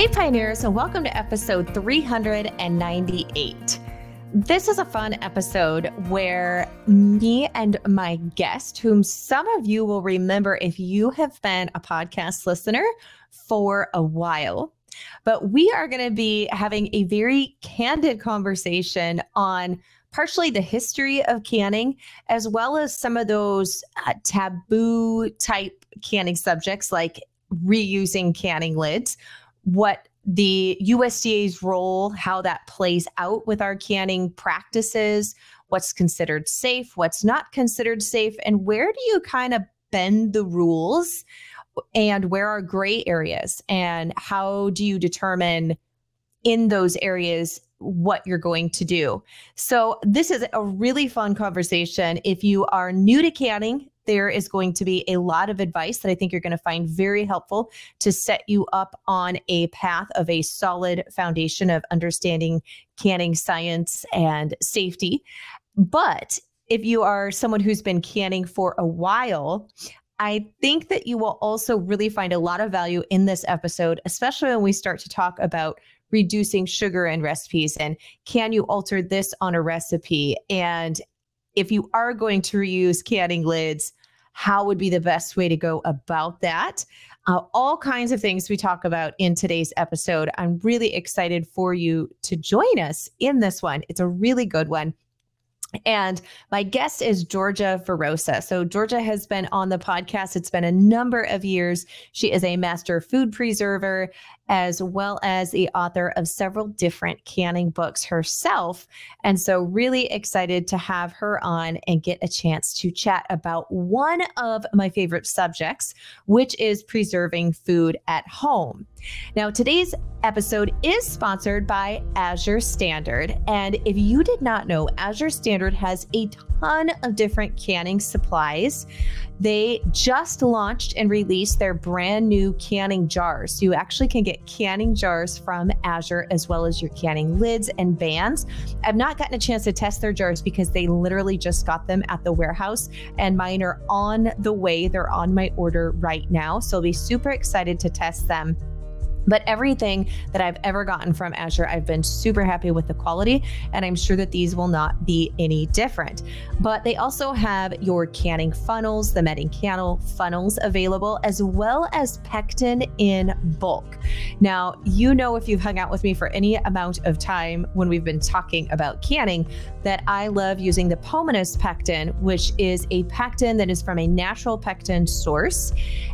Hey, Pioneers, and welcome to episode 398. This is a fun episode where me and my guest, whom some of you will remember if you have been a podcast listener for a while, but we are going to be having a very candid conversation on partially the history of canning, as well as some of those uh, taboo type canning subjects like reusing canning lids, what the USDA's role, how that plays out with our canning practices, what's considered safe, what's not considered safe, and where do you kind of bend the rules and where are gray areas and how do you determine in those areas what you're going to do. So, this is a really fun conversation. If you are new to canning, there is going to be a lot of advice that I think you're going to find very helpful to set you up on a path of a solid foundation of understanding canning science and safety. But if you are someone who's been canning for a while, I think that you will also really find a lot of value in this episode, especially when we start to talk about reducing sugar in recipes and can you alter this on a recipe and if you are going to reuse canning lids, how would be the best way to go about that? Uh, all kinds of things we talk about in today's episode. I'm really excited for you to join us in this one. It's a really good one. And my guest is Georgia Varozza. So, Georgia has been on the podcast. It's been a number of years. She is a master food preserver as well as the author of several different canning books herself. And so, really excited to have her on and get a chance to chat about one of my favorite subjects, which is preserving food at home. Now, today's episode is sponsored by Azure Standard. And if you did not know, Azure Standard has a ton of different canning supplies. They just launched and released their brand new canning jars. You actually can get canning jars from Azure as well as your canning lids and bands. I've not gotten a chance to test their jars because they literally just got them at the warehouse and mine are on the way. They're on my order right now. So I'll be super excited to test them but everything that I've ever gotten from Azure, I've been super happy with the quality, and I'm sure that these will not be any different. But they also have your canning funnels, the Medencannel funnels available, as well as pectin in bulk. Now, you know, if you've hung out with me for any amount of time when we've been talking about canning, that I love using the Pomona's pectin, which is a pectin that is from a natural pectin source,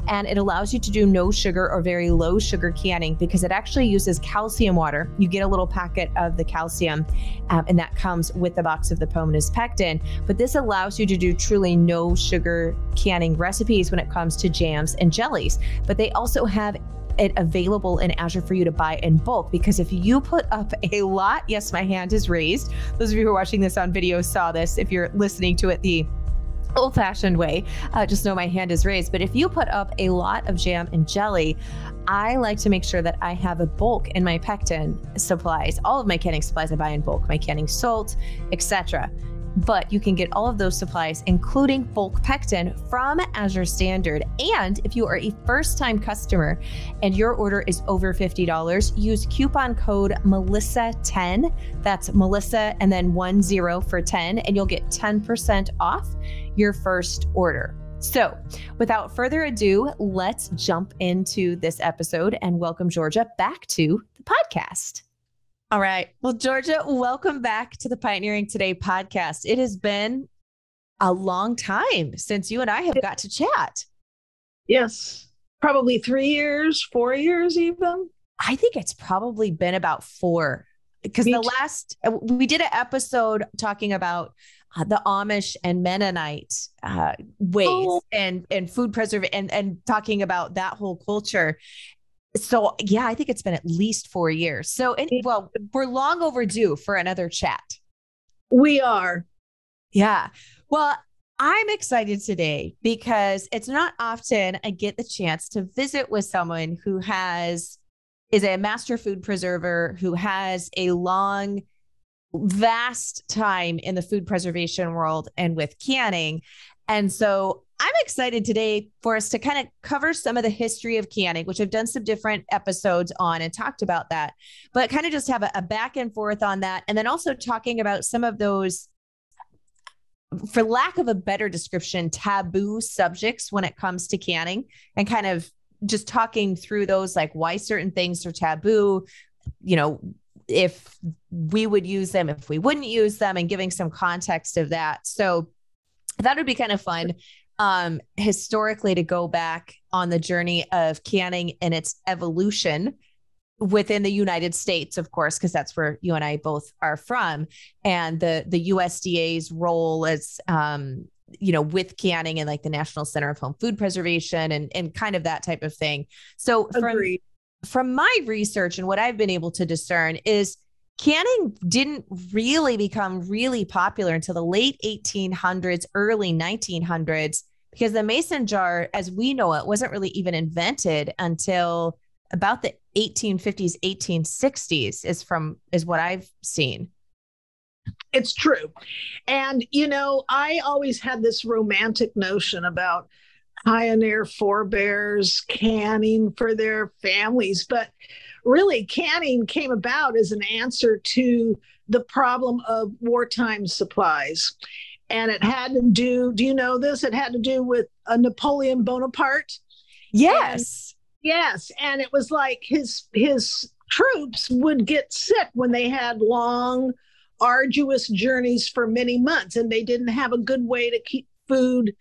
and it allows you to do no sugar or very low sugar canning because it actually uses calcium water. You get a little packet of the calcium, um, and that comes with the box of the Pomona's pectin. But this allows you to do truly no sugar canning recipes when it comes to jams and jellies. But they also have it available in Azure for you to buy in bulk because if you put up a lot, yes, my hand is raised. Those of you who are watching this on video saw this. If you're listening to it the old fashioned way, uh, just know my hand is raised. But if you put up a lot of jam and jelly, I like to make sure that I have a bulk in my pectin supplies. All of my canning supplies I buy in bulk, my canning salt, etc but you can get all of those supplies, including bulk pectin, from Azure Standard. And if you are a first time customer and your order is over $50, use coupon code Melissa10. That's Melissa and then one zero for 10, and you'll get 10% off your first order. So, without further ado, let's jump into this episode and welcome Georgia back to the podcast. All right. Well, Georgia, welcome back to the Pioneering Today podcast. It has been a long time since you and I have got to chat. Yes. Probably three years, four years, even. I think it's probably been about four because the last we did an episode talking about the Amish and Mennonite uh, ways oh. and and food preservation and and talking about that whole culture so yeah, I think it's been at least four years. So well, we're long overdue for another chat. We are. Yeah. Well, I'm excited today because it's not often I get the chance to visit with someone who has is a master food preserver who has a long vast time in the food preservation world and with canning. And so I'm excited today for us to kind of cover some of the history of canning, which I've done some different episodes on and talked about that, but kind of just have a, a back and forth on that. And then also talking about some of those for lack of a better description, taboo subjects when it comes to canning and kind of just talking through those, like why certain things are taboo, you know, if we would use them, if we wouldn't use them, and giving some context of that. So that would be kind of fun um historically to go back on the journey of canning and its evolution within the United States, of course, because that's where you and I both are from, and the the USDA's role as um, you know with canning and like the National Center of Home Food Preservation and and kind of that type of thing. So Agreed. From my research and what I've been able to discern is canning didn't really become really popular until the late 1800s, early 1900s because the mason jar as we know it wasn't really even invented until about the 1850s 1860s is from is what i've seen. It's true. And you know i always had this romantic notion about pioneer forebears canning for their families. But really canning came about as an answer to the problem of wartime supplies. And it had to do do you know this? It had to do with a napoleon bonaparte? Yes. Yes, and it was like his his troops would get sick when they had long arduous journeys for many months and they didn't have a good way to keep food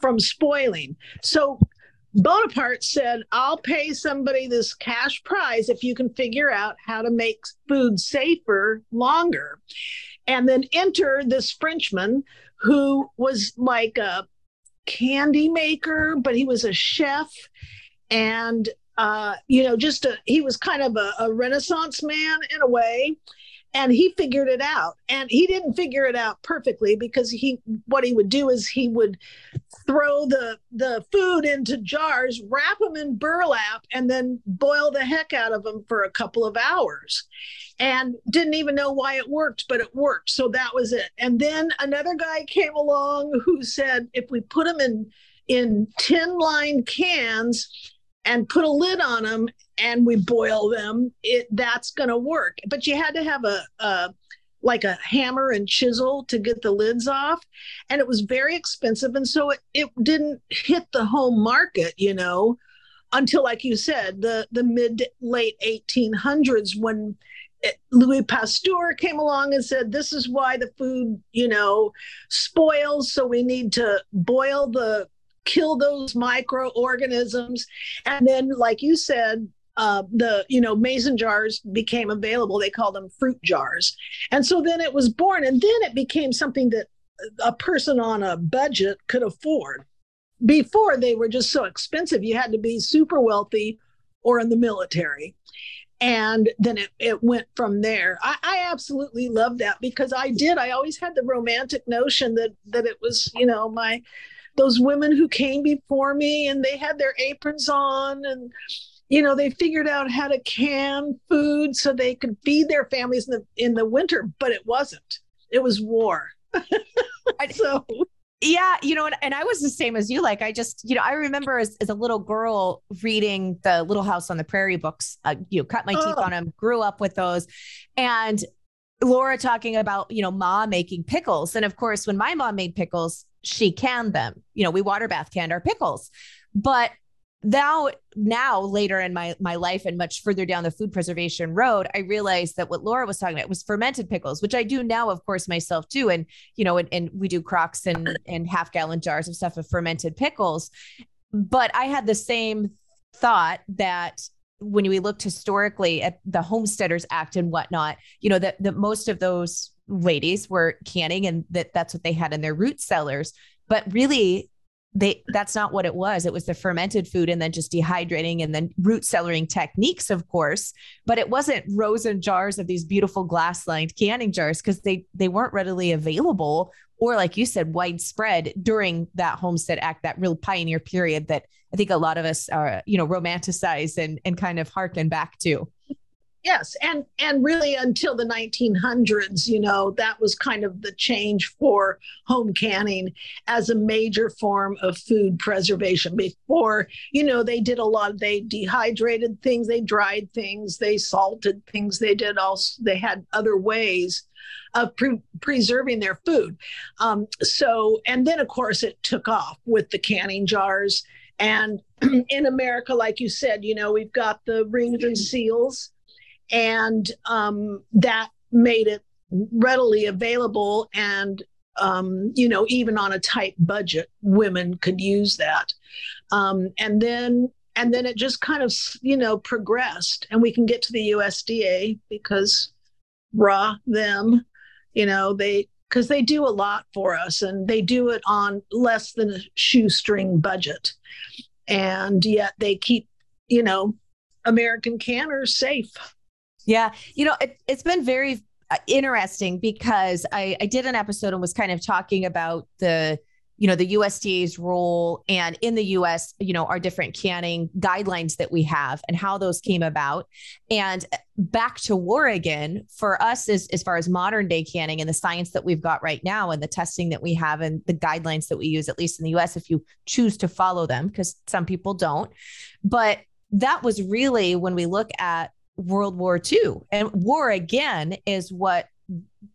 from spoiling. So Bonaparte said, I'll pay somebody this cash prize if you can figure out how to make food safer longer. And then enter this Frenchman who was like a candy maker, but he was a chef and uh, you know, just a, he was kind of a, a renaissance man in a way and he figured it out. And he didn't figure it out perfectly because he what he would do is he would throw the the food into jars wrap them in burlap and then boil the heck out of them for a couple of hours. And didn't even know why it worked but it worked. So that was it. And then another guy came along who said if we put them in in tin lined cans and put a lid on them and we boil them it that's going to work but you had to have a, a like a hammer and chisel to get the lids off and it was very expensive and so it, it didn't hit the home market you know until like you said the the mid late 1800s when it, Louis Pasteur came along and said this is why the food you know spoils so we need to boil the kill those microorganisms. And then, like you said, uh, the you know mason jars became available. They call them fruit jars, and so then it was born, and then it became something that a person on a budget could afford. Before they were just so expensive, you had to be super wealthy or in the military. And then it, it went from there. I, I absolutely love that because I did. I always had the romantic notion that that it was, you know, my those women who came before me and they had their aprons on and you know they figured out how to can food so they could feed their families in the in the winter but it wasn't it was war so yeah you know and, and i was the same as you like i just you know i remember as, as a little girl reading the little house on the prairie books uh, you know cut my teeth oh. on them grew up with those and laura talking about you know mom making pickles and of course when my mom made pickles she canned them. You know, we water bath canned our pickles. But now now later in my my life and much further down the food preservation road i realized that what laura was talking about was fermented pickles which i do now of course myself too. And you know and, and we do crocks and and half gallon jars of stuff of fermented pickles. But i had the same thought that when we looked historically at the homesteaders act and whatnot you know that that most of those ladies were canning and that that's what they had in their root cellars. But really they that's not what it was. It was the fermented food and then just dehydrating and then root cellaring techniques of course but it wasn't rows and jars of these beautiful glass lined canning jars because they they weren't readily available or like you said widespread during that homestead act that real pioneer period that i think a lot of us are you know romanticize and and kind of harken back to Yes, and and really until the 1900s, you know, that was kind of the change for home canning as a major form of food preservation. Before, you know, they did a lot. They dehydrated things, they dried things, they salted things. They did also. They had other ways of pre- preserving their food. Um, so, and then of course it took off with the canning jars. And in America, like you said, you know, we've got the rings and seals and um, that made it readily available and um, you know even on a tight budget women could use that. Um, and then and then it just kind of you know progressed. And we can get to the usda because raw them you know they because they do a lot for us and they do it on less than a shoestring budget. And yet they keep you know american canners safe yeah. You know, it, has been very uh, interesting because I, I did an episode and was kind of talking about the, you know, the USDA's role and in the US, you know, our different canning guidelines that we have and how those came about. And uh, back to Oregon, for us, as, as far as modern day canning and the science that we've got right now and the testing that we have and the guidelines that we use, at least in the US, if you choose to follow them, because some people don't. But that was really when we look at World War II. And war again is what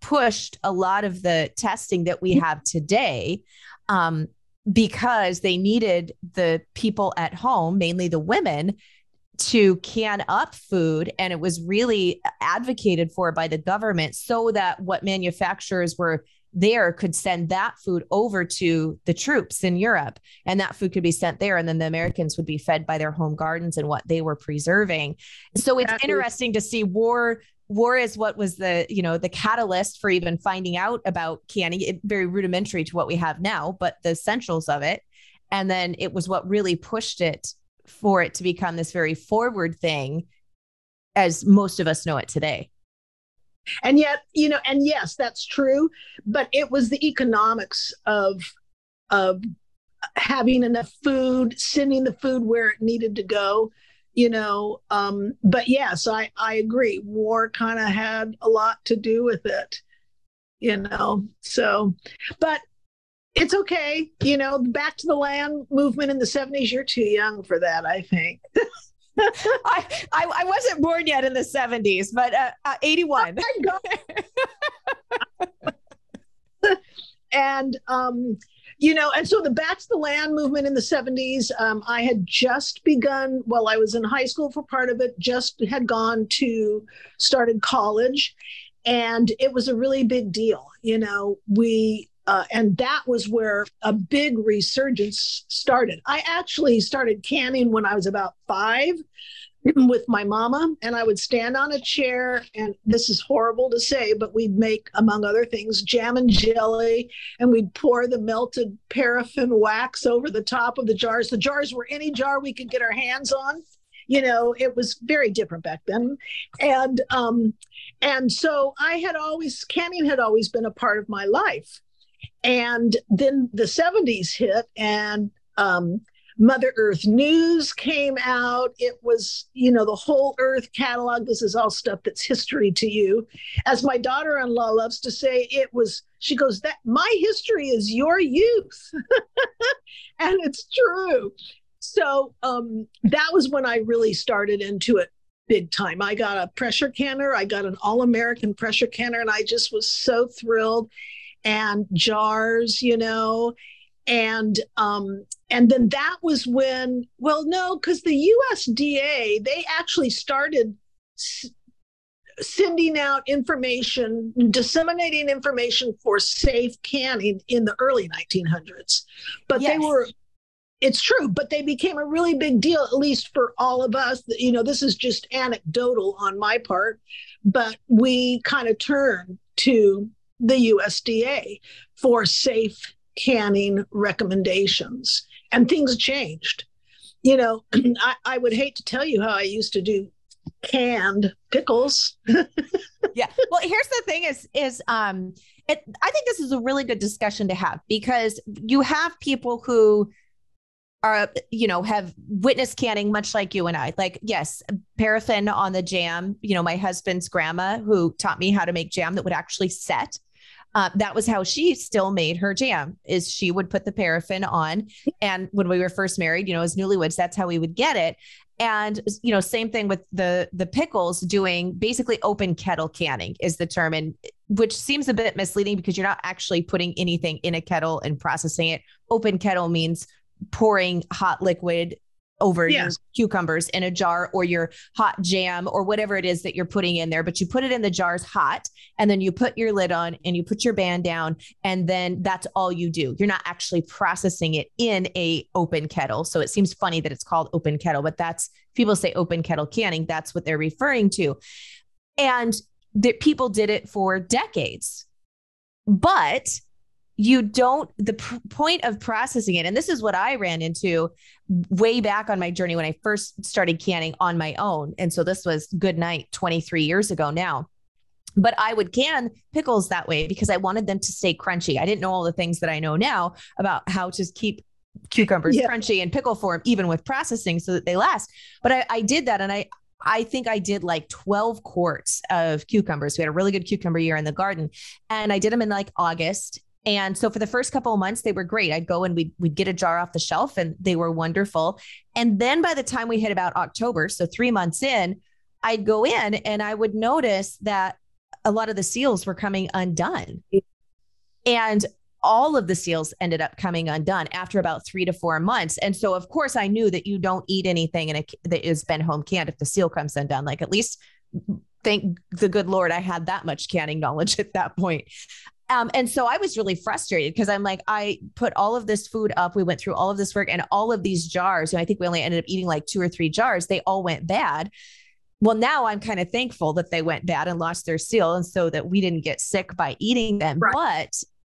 pushed a lot of the testing that we have today um, because they needed the people at home, mainly the women, to can up food. And it was really advocated for by the government so that what manufacturers were there could send that food over to the troops in Europe and that food could be sent there and then the Americans would be fed by their home gardens and what they were preserving. So it's exactly. interesting to see war war is what was the you know the catalyst for even finding out about canning it, very rudimentary to what we have now but the essentials of it and then it was what really pushed it for it to become this very forward thing as most of us know it today and yet you know and yes that's true but it was the economics of of having enough food sending the food where it needed to go you know um but yes i i agree war kind of had a lot to do with it you know so but it's okay you know back to the land movement in the 70s you're too young for that i think I, I, I wasn't born yet in the 70s, but uh, uh, 81. Oh and um, you know, and so the Back to the Land movement in the 70s, um, I had just begun, well, I was in high school for part of it, just had gone to, started college, and it was a really big deal. You know, we uh, and that was where a big resurgence started. I actually started canning when I was about five with my mama, and I would stand on a chair, and this is horrible to say, but we'd make, among other things, jam and jelly, and we'd pour the melted paraffin wax over the top of the jars. The jars were any jar we could get our hands on. You know, it was very different back then, and um, and so I had always canning had always been a part of my life and then the 70s hit, and um, Mother Earth News came out. It was, you know, the whole Earth catalog. This is all stuff that's history to you. As my daughter in law loves to say, it was, she goes, that my history is your youth. and it's true. So um, that was when I really started into it big time. I got a pressure canner, I got an all American pressure canner, and I just was so thrilled and jars, you know, and um, and then that was when well no because the usda they actually started s- sending out information disseminating information for safe canning in the early 1900s but yes. they were it's true but they became a really big deal at least for all of us. You know this is just anecdotal on my part but we kind of turned to the USDA for safe canning recommendations. And things changed. You know, I, I would hate to tell you how I used to do canned pickles. yeah. Well, here's the thing is is um it, I think this is a really good discussion to have because you have people who are you know have witnessed canning much like you and I. Like yes, paraffin on the jam. You know, my husband's grandma who taught me how to make jam that would actually set. Uh, that was how she still made her jam is she would put the paraffin on and when we were first married you know as newlyweds that's how we would get it. And you know same thing with the the pickles doing basically open kettle canning is the term and which seems a bit misleading because you're not actually putting anything in a kettle and processing it. Open kettle means pouring hot liquid over yes. your cucumbers in a jar or your hot jam or whatever it is that you're putting in there but you put it in the jars hot and then you put your lid on and you put your band down and then that's all you do. You're not actually processing it in a open kettle. So it seems funny that it's called open kettle but that's people say open kettle canning that's what they're referring to. And that people did it for decades. But you don't the pr- point of processing it and this is what i ran into way back on my journey when i first started canning on my own and so this was good night 23 years ago now but i would can pickles that way because i wanted them to stay crunchy i didn't know all the things that i know now about how to keep cucumbers yeah. crunchy and pickle form even with processing so that they last but I, I did that and i I think I did like 12 quarts of cucumbers. We had a really good cucumber year in the garden. And I did them in like August. And so for the first couple of months, they were great. I'd go and we'd, we'd get a jar off the shelf and they were wonderful. And then by the time we hit about October, so three months in, I'd go in and I would notice that a lot of the seals were coming undone. And all of the seals ended up coming undone after about three to four months. And so, of course, I knew that you don't eat anything in a, that has been home canned if the seal comes undone. Like, at least thank the good Lord I had that much canning knowledge at that point. Um, and so I was really frustrated because I'm like, I put all of this food up. We went through all of this work and all of these jars. And I think we only ended up eating like two or three jars. They all went bad. Well, now I'm kind of thankful that they went bad and lost their seal. And so that we didn't get sick by eating them. Right.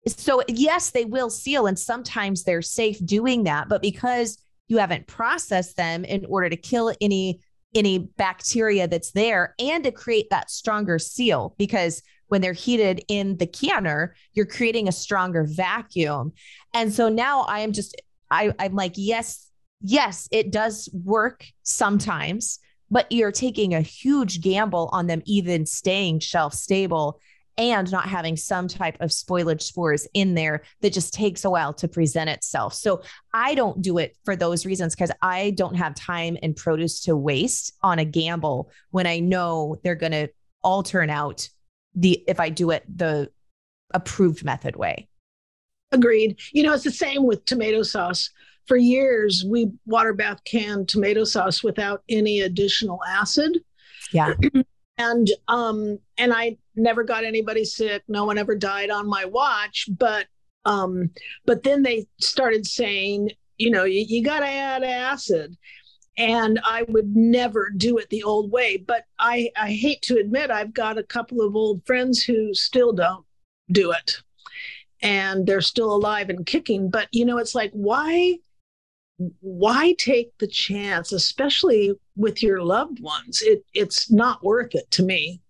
But so, yes, they will seal. And sometimes they're safe doing that. But because you haven't processed them in order to kill any any bacteria that's there and to create that stronger seal because when they're heated in the canner, you're creating a stronger vacuum. And so now I am just, I, I'm like, yes, yes, it does work sometimes, but you're taking a huge gamble on them even staying shelf stable and not having some type of spoilage spores in there that just takes a while to present itself. So I don't do it for those reasons because I don't have time and produce to waste on a gamble when I know they're going to all turn out the if I do it the approved method way. Agreed. You know, it's the same with tomato sauce. For years, we water bath canned tomato sauce without any additional acid. Yeah. and um and I never got anybody sick. No one ever died on my watch, but um but then they started saying, you know, you, you got to add acid and I would never do it the old way. But I, I hate to admit, I've got a couple of old friends who still don't do it, and they're still alive and kicking. But you know, it's like why, why take the chance, especially with your loved ones? It it's not worth it to me.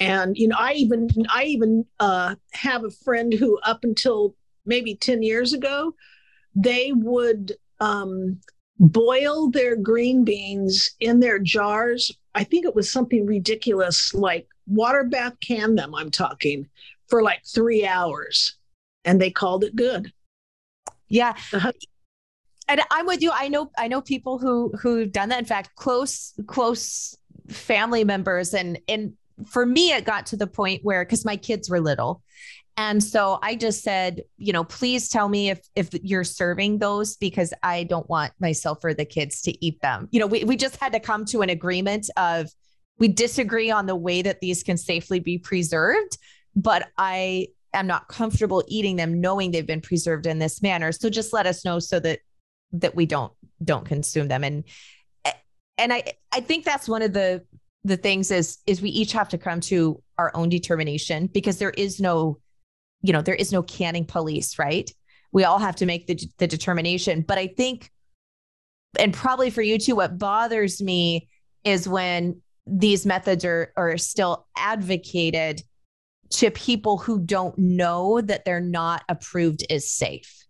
And you know, I even I even uh, have a friend who, up until maybe ten years ago, they would um, boil their green beans in their jars. I think it was something ridiculous, like water bath can them, I'm talking, for like three hours. And they called it good. Yeah. Uh-huh. And I'm with you. I know I know people who who've done that. In fact, close, close family members. And and for me, it got to the point where because my kids were little and so I just said, you know, please tell me if if you're serving those because I don't want myself or the kids to eat them. You know, we, we just had to come to an agreement of we disagree on the way that these can safely be preserved, but I am not comfortable eating them knowing they've been preserved in this manner. So just let us know so that that we don't don't consume them. And and I I think that's one of the the things is is we each have to come to our own determination because there is no you know, there is no canning police, right? We all have to make the, the determination. But I think, and probably for you too, what bothers me is when these methods are, are still advocated to people who don't know that they're not approved as safe.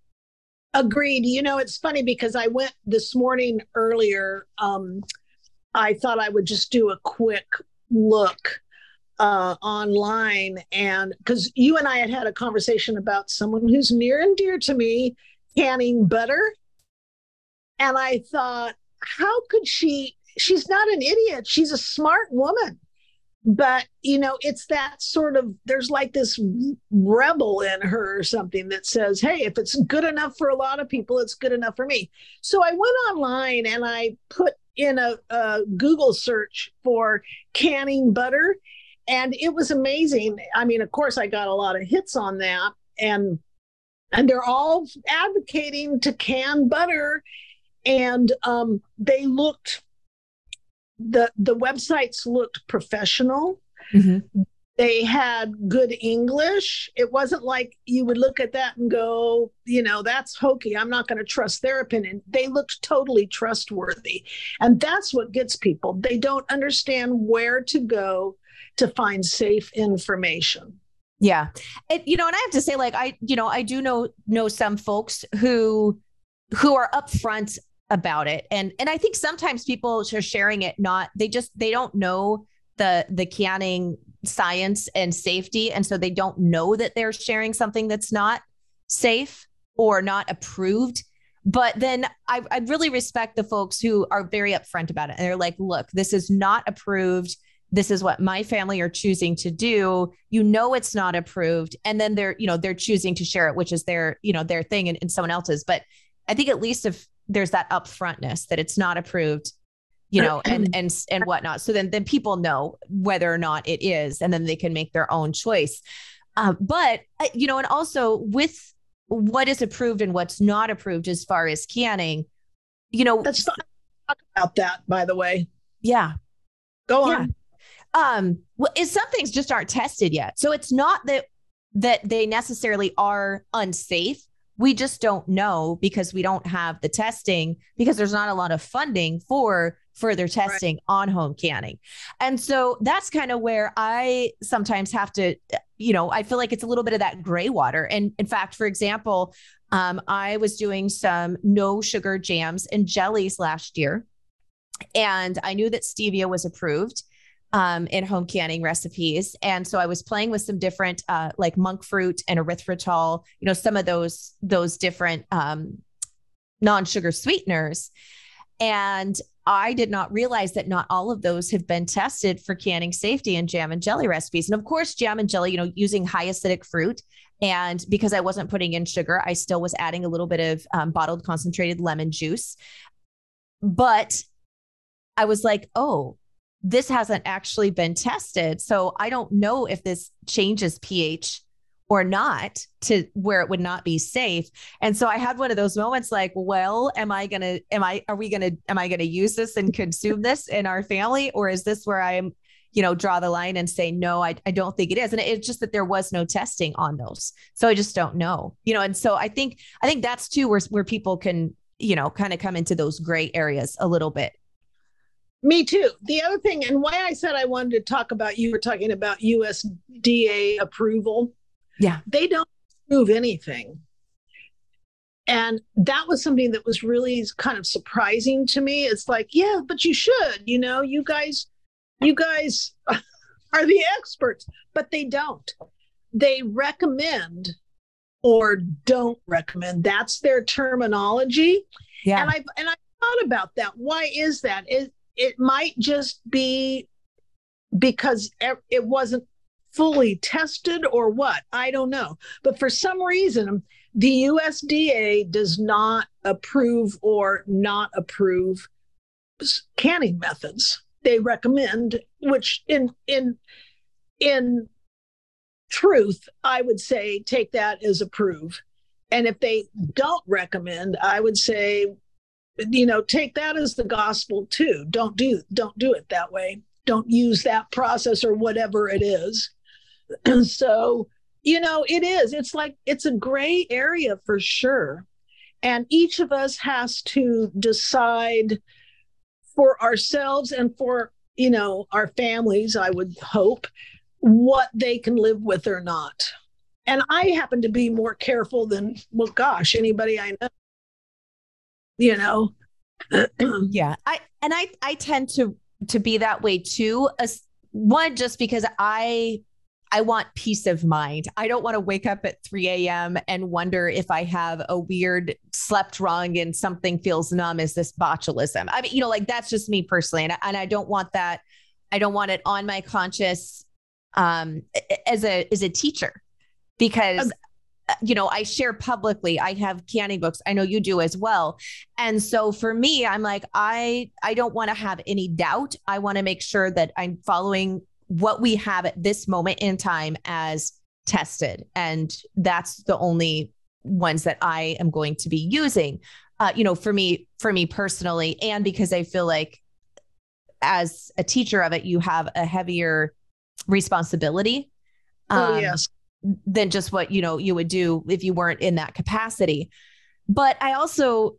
Agreed. You know, it's funny because I went this morning earlier. Um, I thought I would just do a quick look uh, online, and because you and I had had a conversation about someone who's near and dear to me canning butter, and I thought, how could she? She's not an idiot. She's a smart woman but you know it's that sort of there's like this rebel in her or something that says hey if it's good enough for a lot of people it's good enough for me so i went online and i put in a, a google search for canning butter and it was amazing i mean of course i got a lot of hits on that and and they're all advocating to can butter and um, they looked the the websites looked professional. Mm-hmm. They had good English. It wasn't like you would look at that and go, you know, that's hokey. I'm not going to trust their opinion. They looked totally trustworthy. And that's what gets people. They don't understand where to go to find safe information. Yeah. It, you know, and I have to say, like, I, you know, I do know know some folks who who are upfront about it. And and i think sometimes people are sharing it not they just they don't know the the canning science and safety. And so they don't know that they're sharing something that's not safe or not approved. But then I, I really respect the folks who are very upfront about it. And they're like look this is not approved this is what my family are choosing to do. You know it's not approved. And then they're you know they're choosing to share it which is their you know their thing and, and someone else's. But i think at least if there's that upfrontness that it's not approved you know and and and whatnot. So then then people know whether or not it is and then they can make their own choice. Uh, but uh, you know and also with what is approved and what's not approved as far as canning you know let's talk about that by the way. Yeah. Go on. yeah. Um well is some things just aren't tested yet so it's not that that they necessarily are unsafe we just don't know because we don't have the testing because there's not a lot of funding for further testing right. on home canning. And so that's kind of where I sometimes have to, you know, I feel like it's a little bit of that gray water. And in fact, for example, um, I was doing some no sugar jams and jellies last year. And I knew that stevia was approved um, in home canning recipes. And so I was playing with some different, uh, like monk fruit and erythritol, you know, some of those those different um, non-sugar sweeteners. And I did not realize that not all of those have been tested for canning safety in jam and jelly recipes. And of course, jam and jelly, you know, using high acidic fruit. And because I wasn't putting in sugar, I still was adding a little bit of um, bottled concentrated lemon juice. But I was like, oh, this hasn't actually been tested. So I don't know if this changes pH or not to where it would not be safe. And so I had one of those moments like, well, am I going to, am I, are we going to, am I going to use this and consume this in our family? Or is this where I'm, you know, draw the line and say, no, I, I don't think it is. And it's just that there was no testing on those. So I just don't know, you know, and so I think, I think that's too where, where people can, you know, kind of come into those gray areas a little bit me too. The other thing, and why I said I wanted to talk about, you were talking about USDA approval. Yeah. They don't approve anything. And that was something that was really kind of surprising to me. It's like, yeah, but you should, you know, you guys, you guys are the experts, but they don't. They recommend or don't recommend. That's their terminology. Yeah. And I've and I thought about that. Why is that? It, it might just be because it wasn't fully tested or what i don't know. But for some reason the usda does not approve or not approve canning methods. They recommend which in in in truth i would say take that as approve. And if they don't recommend i would say you know take that as the gospel too. Don't do don't do it that way. Don't use that process or whatever it is. And so you know it is. It's like it's a gray area for sure. And each of us has to decide for ourselves and for you know our families i would hope what they can live with or not. And i happen to be more careful than well gosh anybody i know you know. yeah. I and I I tend to to be that way too. As one, just because I I want peace of mind. I don't want to wake up at 3 a.m. and wonder if I have a weird slept wrong and something feels numb. Is this botulism? I mean, you know, like that's just me personally. And, and I don't want that. I don't want it on my conscious um, as a as a teacher because you know I share publicly. I have canning books. I know you do as well. And so for me, I'm like I I don't want to have any doubt. I want to make sure that I'm following what we have at this moment in time as tested. And that's the only ones that I am going to be using. Uh, you know, for me, for me personally, and because I feel like as a teacher of it, you have a heavier responsibility. Oh, um, oh, yes. Than just what, you know, you would do if you weren't in that capacity. But I also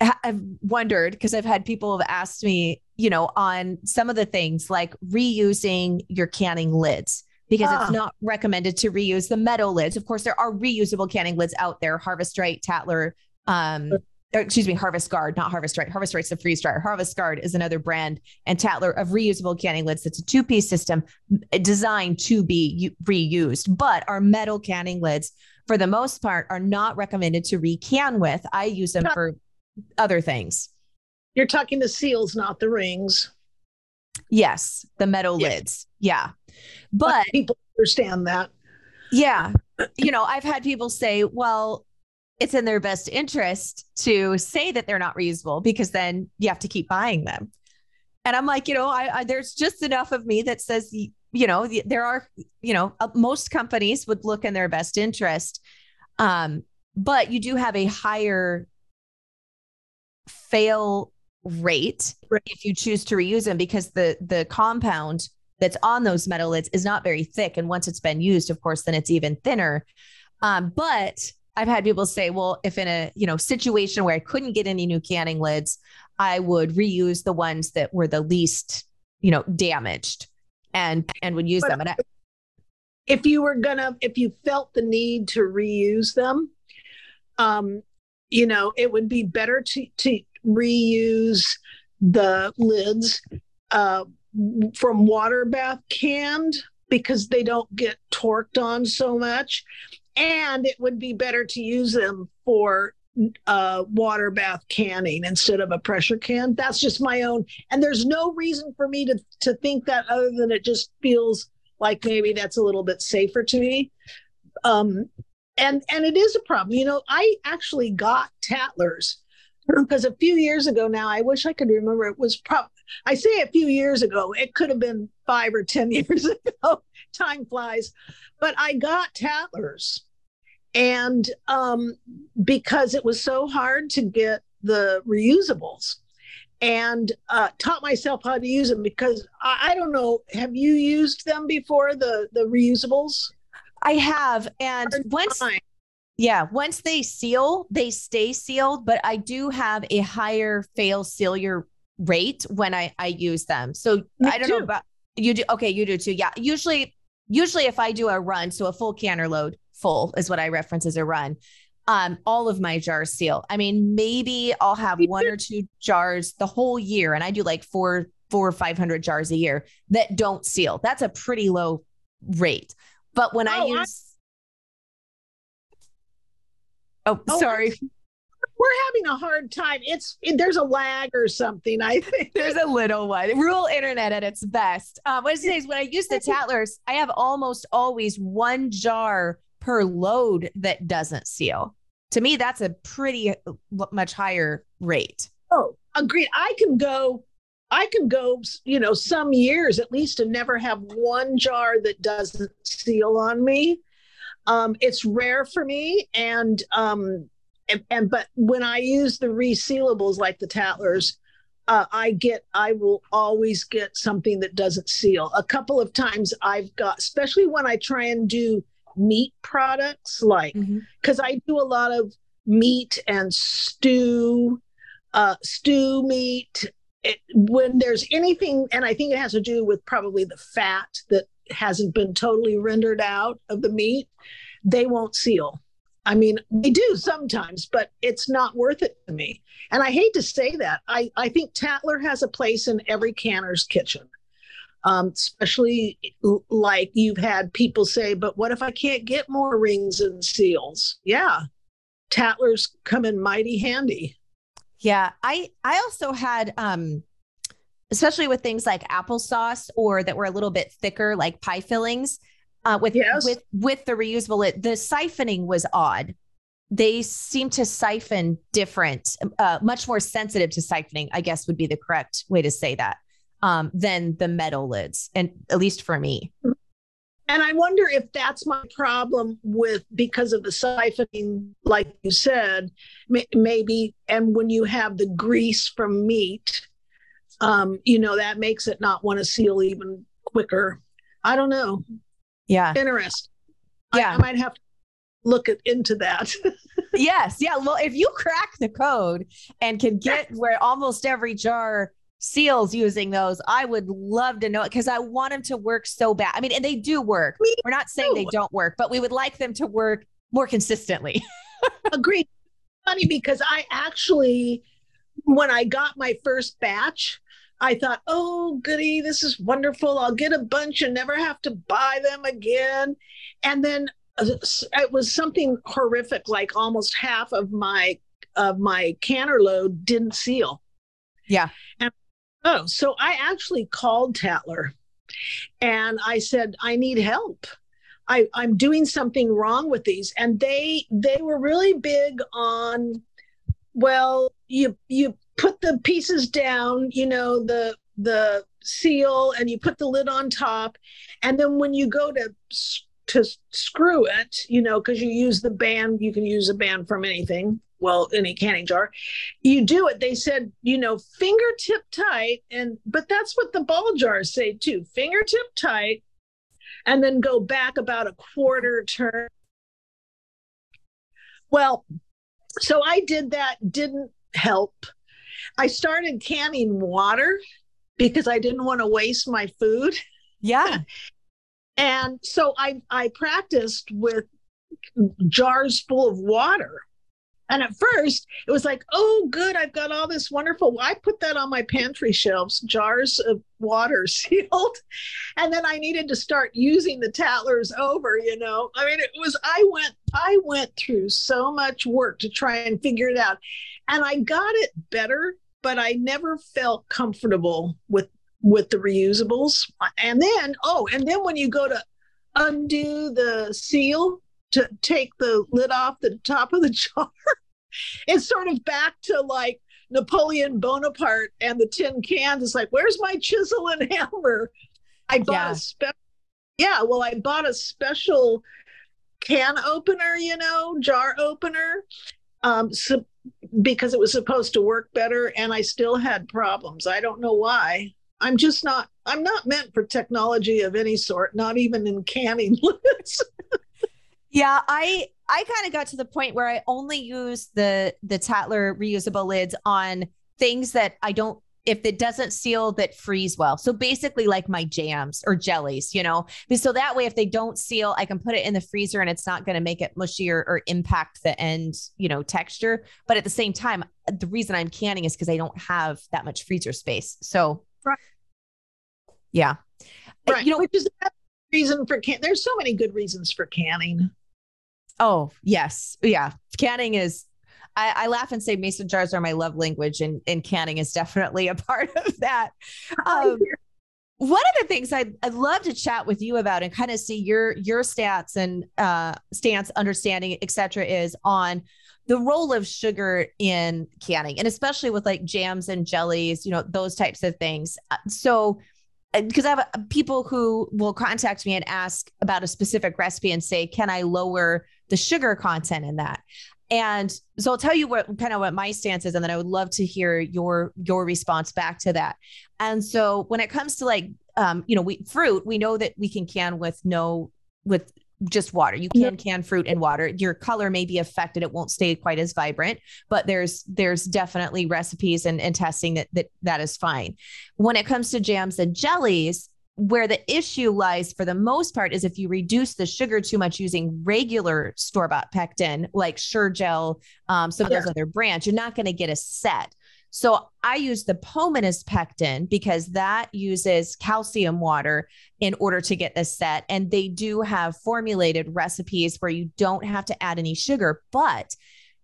have wondered because I've had people have asked me, you know, on some of the things like reusing your canning lids because ah. it's not recommended to reuse the metal lids. Of course, there are reusable canning lids out there, Harvest Right, Tattler, um, excuse me, Harvest Guard, not Harvest Right. Harvest Right's a freeze dryer. Harvest Guard is another brand and Tattler of reusable canning lids. It's a two piece system eh, designed to be reused, but our metal canning lids, for the most part, are not recommended to recan with. I use them for other things. You're talking the seals, not the rings. Yes, the metal yes. lids. Yeah. But people understand that. Yeah. you know, I've had people say, well, it's in their best interest to say that they're not reusable because then you have to keep buying them. And I'm like, you know, I, I there's just enough of me that says, you know, there are, you know, uh, most companies would look in their best interest. Um, but you do have a higher fail rate right. if you choose to reuse them because the the compound that's on those metal lids is not very thick and once it's been used of course then it's even thinner um, but i've had people say well if in a you know situation where i couldn't get any new canning lids i would reuse the ones that were the least you know damaged and and would use but them and I, if you were gonna if you felt the need to reuse them um you know it would be better to to reuse the lids uh, from water bath canned because they don't get torqued on so much. And it would be better to use them for uh, water bath canning instead of a pressure can. That's just my own. And there's no reason for me to, to think that other than it just feels like maybe that's a little bit safer to me. Um, and and it is a problem. You know, I actually got Tattlers because a few years ago now, I wish I could remember it was probably, I say a few years ago, it could have been five or 10 years ago. Time flies. But I got Tattlers. And um, because it was so hard to get the reusables and uh, taught myself how to use them because I, I, don't know, have you used them before, the, the reusables? I have. And once. Time yeah, once they seal, they stay sealed, but I do have a higher fail sealer rate when I I use them. So Me I don't too. know about you do okay, you do too. Yeah. Usually usually if I do a run, so a full canner load, full is what I reference as a run. Um, all of my jars seal. I mean, maybe I'll have one or two jars the whole year, and I do like four, four or five hundred jars a year that don't seal. That's a pretty low rate. But when oh, I use Oh, oh sorry. We're having a hard time. It's it, there's a lag or something. I think there's a little one. Rural internet at its best. Um, what I say is when I use the Tattlers, I have almost always one jar per load that doesn't seal. To me, that's a pretty uh, much higher rate. Oh, agreed. I can go I can go, you know, some years at least and never have one jar that doesn't seal on me. Um, it's rare for me, and um, and, and, but when I use the resealables like the Tattlers, uh, I get I will always get something that doesn't seal. A couple of times I've got, especially when I try and do meat products, like because mm-hmm. I do a lot of meat and stew, uh, stew meat. It, when there's anything, and I think it has to do with probably the fat that hasn't been totally rendered out of the meat, they won't seal. I mean, we do sometimes, but it's not worth it to me. And I hate to say that. I, I think Tattler has a place in every canner's kitchen. Um, especially like you've had people say, but what if I can't get more rings and seals? Yeah, Tattler's come in mighty handy. Yeah, I I also had um especially with things like applesauce or that were a little bit thicker like pie fillings uh, with yes. with with the reusable lid, the siphoning was odd. They seem to siphon different, uh, much more sensitive to siphoning. I guess would be the correct way to say that um, than the metal lids, and at least for me. And I wonder if that's my problem with because of the siphoning, like you said, maybe. And when you have the grease from meat, um, you know, that makes it not want to seal even quicker. I don't know. Yeah. Interesting. Yeah. I, I might have to look at, into that. yes. Yeah. Well, if you crack the code and can get where almost every jar seals using those, I would love to know it because I want them to work so bad. I mean, and they do work. Me We're not saying too. they don't work, but we would like them to work more consistently. Agreed. Funny because I actually, when I got my first batch, I thought, oh, goody, this is wonderful. I'll get a bunch and never have to buy them again. And then uh, it was something horrific, like almost half of my of my canner load didn't seal. Yeah. And oh, so I actually called Tattler and I said, I need help. I, I'm doing something wrong with these. And they they were really big on, well, you you put the pieces down, you know, the the seal and you put the lid on top and then when you go to to screw it, you know, because you use the band, you can use a band from anything, well, any canning jar. You do it. They said, you know, fingertip tight, and but that's what the ball jars say too, fingertip tight, and then go back about a quarter turn. Well, so I did that, didn't help. I started canning water because I didn't want to waste my food. Yeah. and so I I practiced with jars full of water. And at first, it was like, oh, good, I've got all this wonderful. I put that on my pantry shelves, jars of water sealed. And then I needed to start using the Tattlers over, you know. I mean, it was, I went, I went through so much work to try and figure it out and I got it better, but I never felt comfortable with with the reusables. And then, oh, and then when you go to undo the seal to take the lid off the top of the jar, it's sort of back to like Napoleon Bonaparte and the tin cans. It's like, where's my chisel and hammer? I bought yeah. a special. Yeah, well, I bought a special can opener, you know, jar opener, um, so because it was supposed to work better and I still had problems. I don't know why. I'm just not I'm not meant for technology of any sort, not even in canning lids. Yeah, I I kind of got to the point where I only use the the Tattler reusable lids on things that I don't if it doesn't seal that freeze well. So basically like my jams or jellies, you know. So that way if they don't seal, I can put it in the freezer and it's not going to make it mushy or, or, impact the end, you know, texture. But at the same time, the reason I'm canning is because I don't have that much freezer space. So right. yeah. Right. You know, which is reason for can there's so many good reasons for canning. Oh, yes. Yeah. Canning is I, I, laugh and say mason jars are my love language, and, and canning is definitely a part of that. Um, one of the things I'd, I'd love to chat with you about and kind of see your your stats and uh, stance, understanding, etc., is on the role of sugar in canning, and especially with like jams and jellies, you know, those types of things. Uh, so because uh, I have people who will contact me and ask about a specific recipe and say, can I lower the sugar content in that? And so I'll tell you what kind of what my stance is, and then I would love to hear your your response back to that. And so when it comes to like um, you know, we fruit, we know that we can can with no with just water. You can can fruit in water. Your color may be affected. It won't stay quite as vibrant, but there's there's definitely recipes and, and testing that that that is fine. When it comes to jams and jellies, where the issue lies for the most part is if you reduce the sugar too much using regular store bought pectin, like Sure-Jell, um, some of those other brands, you're not going to get a set. So I use the Pomona's pectin because that uses calcium water in order to get this set. And they do have formulated recipes where you don't have to add any sugar, but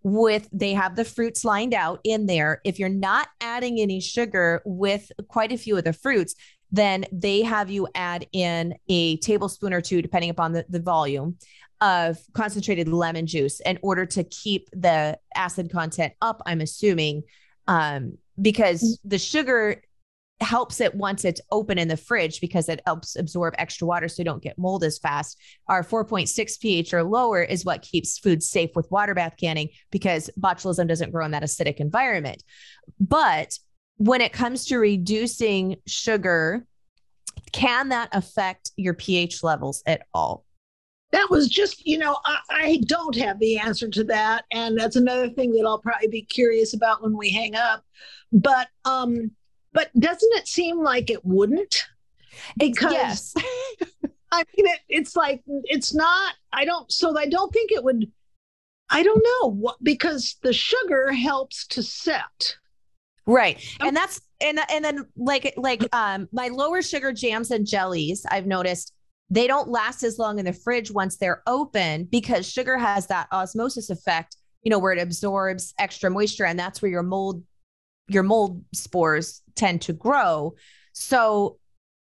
with they have the fruits lined out in there. If you're not adding any sugar with quite a few of the fruits, then they have you add in a tablespoon or two, depending upon the, the volume of concentrated lemon juice in order to keep the acid content up, I'm assuming, um, because mm. the sugar helps it once it's open in the fridge because it helps absorb extra water so you don't get mold as fast. Our 4.6 pH or lower is what keeps food safe with water bath canning because botulism doesn't grow in that acidic environment. But when it comes to reducing sugar, can that affect your pH levels at all? That was just, you know, I, I, don't have the answer to that. And that's another thing that I'll probably be curious about when we hang up. But um, but doesn't it seem like it wouldn't? Because yes. I mean it, it's like it's not, I don't so I don't think it would I don't know what because the sugar helps to set. Right. And that's and and then like like um my lower sugar jams and jellies, I've noticed they don't last as long in the fridge once they're open because sugar has that osmosis effect, you know, where it absorbs extra moisture and that's where your mold your mold spores tend to grow. So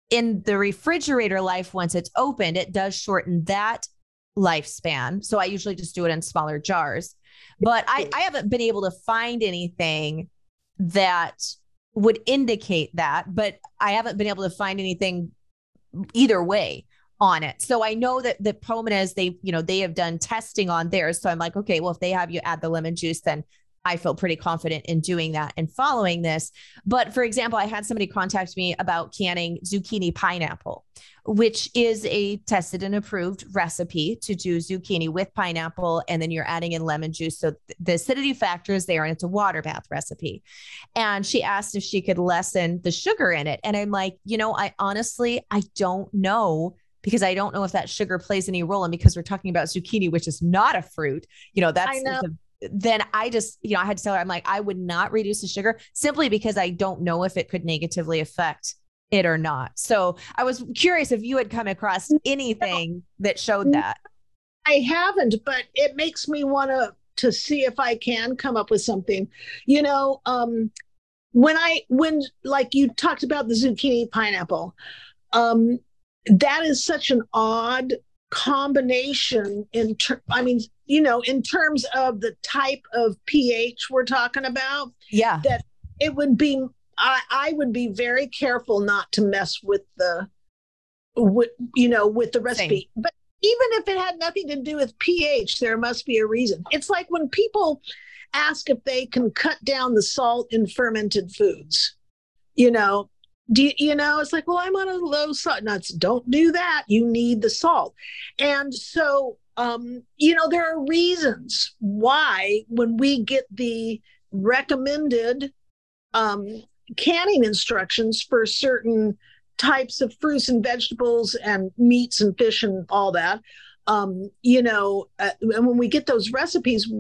in the refrigerator life once it's opened, it does shorten that lifespan. So I usually just do it in smaller jars. But I, I haven't been able to find anything that would indicate that, but I haven't been able to find anything either way on it. So I know that the Pomona's, they, you know, they have done testing on theirs. So I'm like, okay, well, if they have you add the lemon juice, then I feel pretty confident in doing that and following this. But for example, I had somebody contact me about canning zucchini pineapple, which is a tested and approved recipe to do zucchini with pineapple. And then you're adding in lemon juice. So the acidity factor is there and it's a water bath recipe. And she asked if she could lessen the sugar in it. And I'm like, you know, I honestly, I don't know because I don't know if that sugar plays any role. And because we're talking about zucchini, which is not a fruit, you know, that's know. a then I just, you know, I had to tell her, I'm like, I would not reduce the sugar simply because I don't know if it could negatively affect it or not. So I was curious if you had come across anything that showed that. I haven't, but it makes me want to to see if I can come up with something. You know, um when I when like you talked about the zucchini pineapple, um that is such an odd combination in ter- I mean you know, in terms of the type of pH we're talking about, yeah, that it would be, I, I would be very careful not to mess with the, with, you know, with the recipe. Same. But even if it had nothing to do with pH, there must be a reason. It's like when people ask if they can cut down the salt in fermented foods, you know, do you, you know it's like well i'm on a low salt nuts don't do that you need the salt and so um, you know, there are reasons why when we get the recommended um, canning instructions for certain types of fruits and vegetables and meats and fish and all that, um, you know, uh, and when we get those recipes,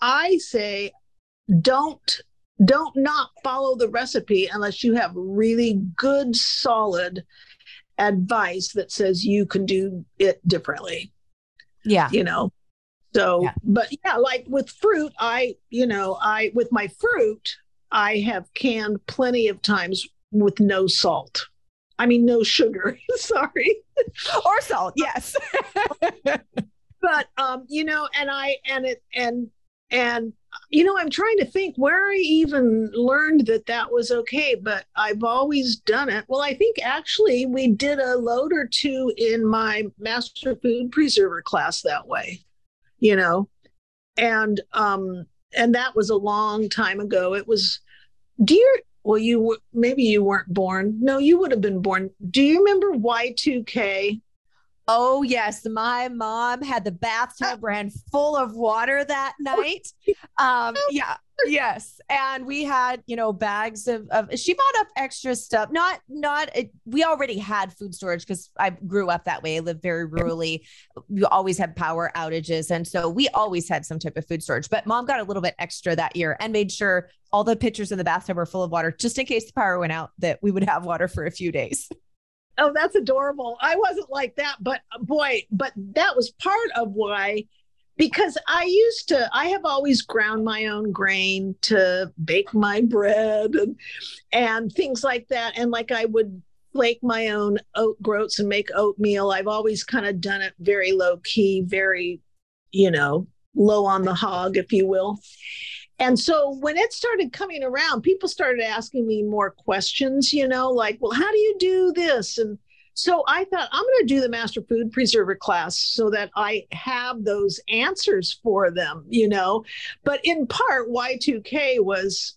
I say don't don't not follow the recipe unless you have really good solid advice that says you can do it differently yeah. You know, so, yeah. but yeah, like with fruit, I, you know, I, with my fruit, I have canned plenty of times with no salt. I mean, no sugar. Sorry. or salt. Yes. but, um, you know, and I, and it, and, and you know, I'm trying to think where I even learned that that was okay, but I've always done it. Well, I think actually we did a load or two in my master food preserver class that way, you know, and um, and that was a long time ago. It was, dear. Well, you maybe you weren't born. No, you would have been born. Do you remember Y2K? Oh, yes. My mom had the bathtub ran full of water that night. Um, yeah. yes. And we had, you know, bags of, of she bought up extra stuff. Not, not, it, we already had food storage because I grew up that way. I lived very rurally. We always had power outages. And so we always had some type of food storage. But mom got a little bit extra that year and made sure all the pitchers in the bathtub were full of water just in case the power went out, that we would have water for a few days. Oh, that's adorable. I wasn't like that, but uh, boy, but that was part of why because I used to, I have always ground my own grain to bake my bread and, and things like that. And like I would flake my own oat groats and make oatmeal. I've always kind of done it very low key, very, you know, low on the hog, if you will. And so when it started coming around, people started asking me more questions, you know, like, well, how do you do this? And so I thought I'm going to do the master food preserver class so that I have those answers for them, you know. But in part, Y2K was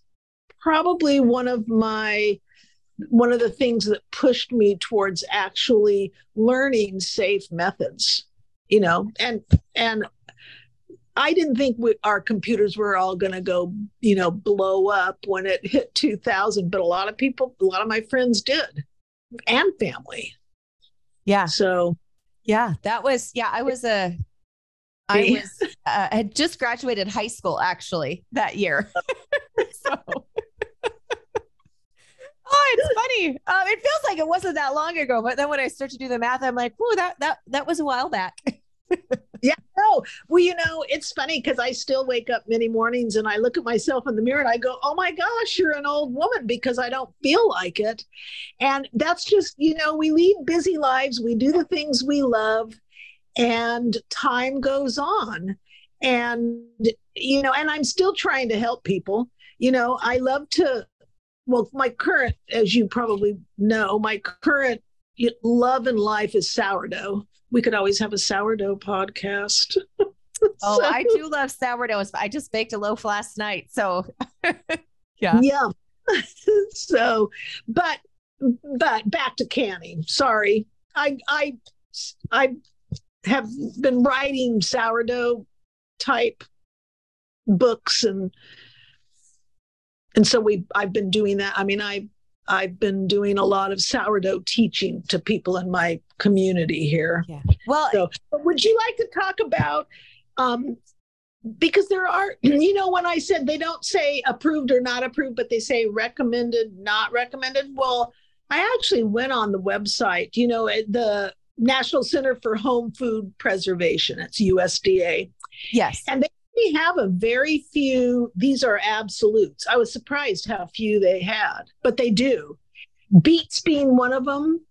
probably one of my one of the things that pushed me towards actually learning safe methods, you know, and and I didn't think we, our computers were all going to go, you know, blow up when it hit 2000, but a lot of people, a lot of my friends did, and family. Yeah. So, yeah, that was, yeah, I was a, I was, uh, had just graduated high school actually that year. so, oh, it's funny. Um, it feels like it wasn't that long ago, but then when I start to do the math, I'm like, oh, that, that, that was a while back. yeah, no. Well, you know, it's funny because I still wake up many mornings and I look at myself in the mirror and I go, oh my gosh, you're an old woman because I don't feel like it. And that's just, you know, we lead busy lives, we do the things we love, and time goes on. And, you know, and I'm still trying to help people. You know, I love to, well, my current, as you probably know, my current love in life is sourdough we could always have a sourdough podcast. oh, I do love sourdoughs. I just baked a loaf last night. So, yeah. Yeah. so, but, but back to canning. Sorry. I, I, I have been writing sourdough type books and, and so we, I've been doing that. I mean, I I've been doing a lot of sourdough teaching to people in my community here. Yeah. Well, so, would you like to talk about? Um, because there are, you know, when I said they don't say approved or not approved, but they say recommended, not recommended. Well, I actually went on the website, you know, the National Center for Home Food Preservation. It's USDA. Yes. And they we have a very few, these are absolutes. I was surprised how few they had, but they do. Beets being one of them.